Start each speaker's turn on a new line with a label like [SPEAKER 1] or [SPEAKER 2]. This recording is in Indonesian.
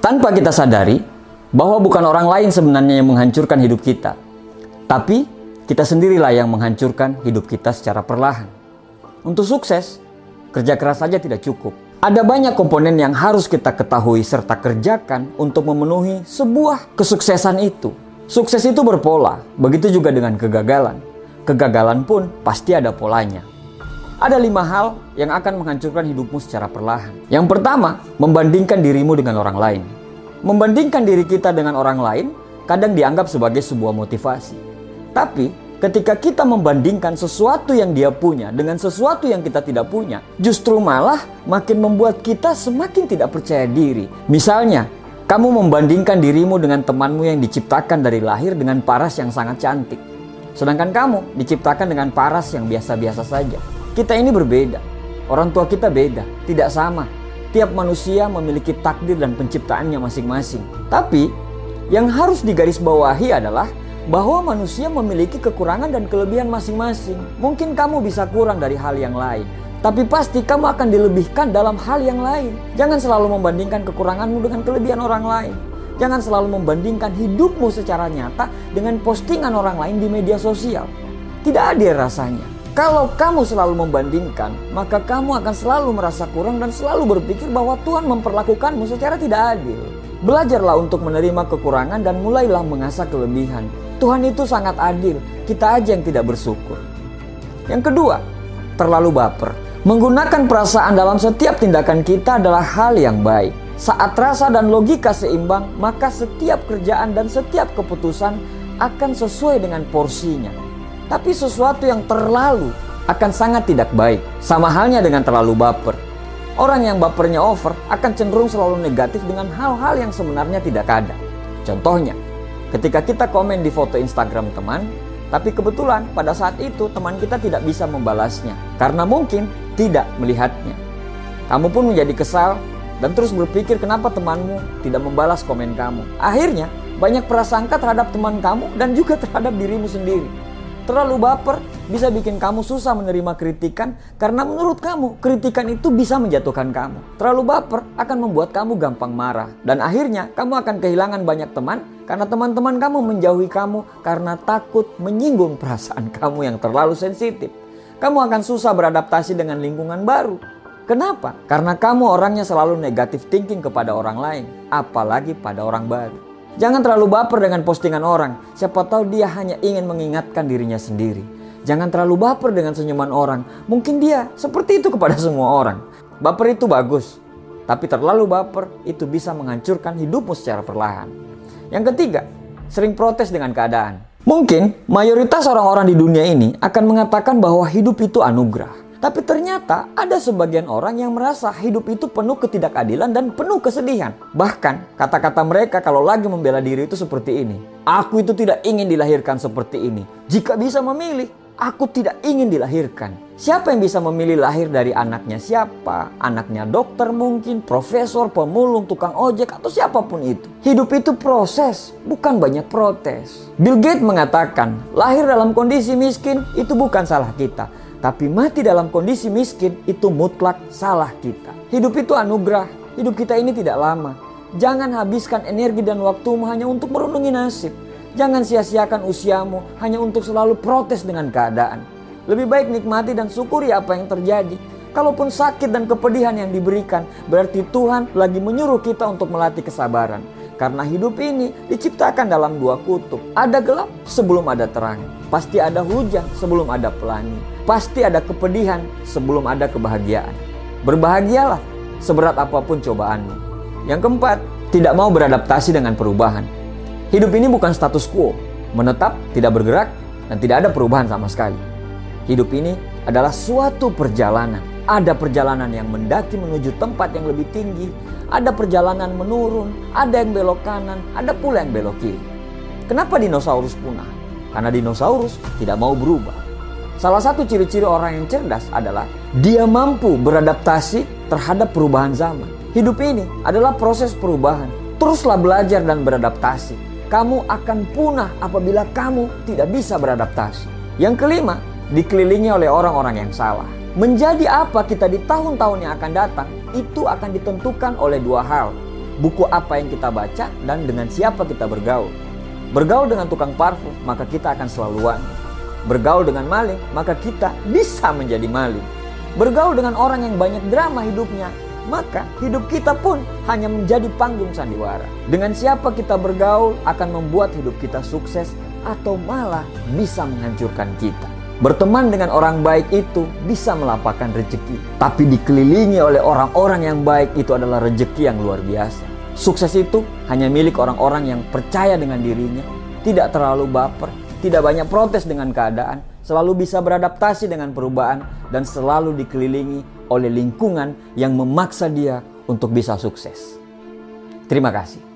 [SPEAKER 1] Tanpa kita sadari bahwa bukan orang lain sebenarnya yang menghancurkan hidup kita, tapi kita sendirilah yang menghancurkan hidup kita secara perlahan. Untuk sukses, kerja keras saja tidak cukup. Ada banyak komponen yang harus kita ketahui serta kerjakan untuk memenuhi sebuah kesuksesan itu. Sukses itu berpola, begitu juga dengan kegagalan. Kegagalan pun pasti ada polanya. Ada lima hal yang akan menghancurkan hidupmu secara perlahan. Yang pertama, membandingkan dirimu dengan orang lain. Membandingkan diri kita dengan orang lain kadang dianggap sebagai sebuah motivasi. Tapi ketika kita membandingkan sesuatu yang dia punya dengan sesuatu yang kita tidak punya, justru malah makin membuat kita semakin tidak percaya diri. Misalnya, kamu membandingkan dirimu dengan temanmu yang diciptakan dari lahir dengan paras yang sangat cantik. Sedangkan kamu diciptakan dengan paras yang biasa-biasa saja. Kita ini berbeda. Orang tua kita beda, tidak sama. Tiap manusia memiliki takdir dan penciptaannya masing-masing. Tapi, yang harus digarisbawahi adalah bahwa manusia memiliki kekurangan dan kelebihan masing-masing. Mungkin kamu bisa kurang dari hal yang lain, tapi pasti kamu akan dilebihkan dalam hal yang lain. Jangan selalu membandingkan kekuranganmu dengan kelebihan orang lain. Jangan selalu membandingkan hidupmu secara nyata dengan postingan orang lain di media sosial. Tidak adil rasanya. Kalau kamu selalu membandingkan, maka kamu akan selalu merasa kurang dan selalu berpikir bahwa Tuhan memperlakukanmu secara tidak adil. Belajarlah untuk menerima kekurangan dan mulailah mengasah kelebihan. Tuhan itu sangat adil, kita aja yang tidak bersyukur. Yang kedua, terlalu baper. Menggunakan perasaan dalam setiap tindakan kita adalah hal yang baik. Saat rasa dan logika seimbang, maka setiap kerjaan dan setiap keputusan akan sesuai dengan porsinya. Tapi sesuatu yang terlalu akan sangat tidak baik. Sama halnya dengan terlalu baper. Orang yang bapernya over akan cenderung selalu negatif dengan hal-hal yang sebenarnya tidak ada. Contohnya, Ketika kita komen di foto Instagram teman, tapi kebetulan pada saat itu teman kita tidak bisa membalasnya karena mungkin tidak melihatnya. Kamu pun menjadi kesal dan terus berpikir kenapa temanmu tidak membalas komen kamu. Akhirnya banyak prasangka terhadap teman kamu dan juga terhadap dirimu sendiri. Terlalu baper bisa bikin kamu susah menerima kritikan karena menurut kamu kritikan itu bisa menjatuhkan kamu. Terlalu baper akan membuat kamu gampang marah dan akhirnya kamu akan kehilangan banyak teman karena teman-teman kamu menjauhi kamu karena takut menyinggung perasaan kamu yang terlalu sensitif. Kamu akan susah beradaptasi dengan lingkungan baru. Kenapa? Karena kamu orangnya selalu negatif thinking kepada orang lain, apalagi pada orang baru. Jangan terlalu baper dengan postingan orang. Siapa tahu dia hanya ingin mengingatkan dirinya sendiri. Jangan terlalu baper dengan senyuman orang. Mungkin dia seperti itu kepada semua orang. Baper itu bagus, tapi terlalu baper itu bisa menghancurkan hidupmu secara perlahan. Yang ketiga, sering protes dengan keadaan. Mungkin mayoritas orang-orang di dunia ini akan mengatakan bahwa hidup itu anugerah. Tapi ternyata ada sebagian orang yang merasa hidup itu penuh ketidakadilan dan penuh kesedihan. Bahkan kata-kata mereka kalau lagi membela diri itu seperti ini. Aku itu tidak ingin dilahirkan seperti ini. Jika bisa memilih, aku tidak ingin dilahirkan. Siapa yang bisa memilih lahir dari anaknya siapa? Anaknya dokter mungkin, profesor, pemulung, tukang ojek, atau siapa pun itu. Hidup itu proses, bukan banyak protes. Bill Gates mengatakan, lahir dalam kondisi miskin itu bukan salah kita tapi mati dalam kondisi miskin itu mutlak salah kita. Hidup itu anugerah. Hidup kita ini tidak lama. Jangan habiskan energi dan waktumu hanya untuk merundungi nasib. Jangan sia-siakan usiamu hanya untuk selalu protes dengan keadaan. Lebih baik nikmati dan syukuri apa yang terjadi. Kalaupun sakit dan kepedihan yang diberikan, berarti Tuhan lagi menyuruh kita untuk melatih kesabaran. Karena hidup ini diciptakan dalam dua kutub. Ada gelap sebelum ada terang. Pasti ada hujan sebelum ada pelangi. Pasti ada kepedihan sebelum ada kebahagiaan. Berbahagialah seberat apa pun cobaanmu. Yang keempat, tidak mau beradaptasi dengan perubahan. Hidup ini bukan status quo, menetap, tidak bergerak, dan tidak ada perubahan sama sekali. Hidup ini adalah suatu perjalanan. Ada perjalanan yang mendaki menuju tempat yang lebih tinggi, ada perjalanan menurun, ada yang belok kanan, ada pula yang belok kiri. Kenapa dinosaurus punah? Karena dinosaurus tidak mau berubah. Salah satu ciri-ciri orang yang cerdas adalah dia mampu beradaptasi terhadap perubahan zaman. Hidup ini adalah proses perubahan. Teruslah belajar dan beradaptasi. Kamu akan punah apabila kamu tidak bisa beradaptasi. Yang kelima, dikelilingi oleh orang-orang yang salah. Menjadi apa kita di tahun-tahun yang akan datang, itu akan ditentukan oleh dua hal. buku apa yang kita baca, dan dengan siapa kita bergaul. Bergaul dengan tukang parfum, maka kita akan selalu wangi. Bergaul dengan maling, maka kita bisa menjadi maling. Bergaul dengan orang yang banyak drama hidupnya, maka hidup kita pun hanya menjadi panggung sandiwara. Dengan siapa kita bergaul akan membuat hidup kita sukses atau malah bisa menghancurkan kita. Berteman dengan orang baik itu bisa melapangkan rezeki, tapi dikelilingi oleh orang-orang yang baik itu adalah rezeki yang luar biasa. Sukses itu hanya milik orang-orang yang percaya dengan dirinya, tidak terlalu baper, tidak banyak protes dengan keadaan, selalu bisa beradaptasi dengan perubahan, dan selalu dikelilingi oleh lingkungan yang memaksa dia untuk bisa sukses. Terima kasih.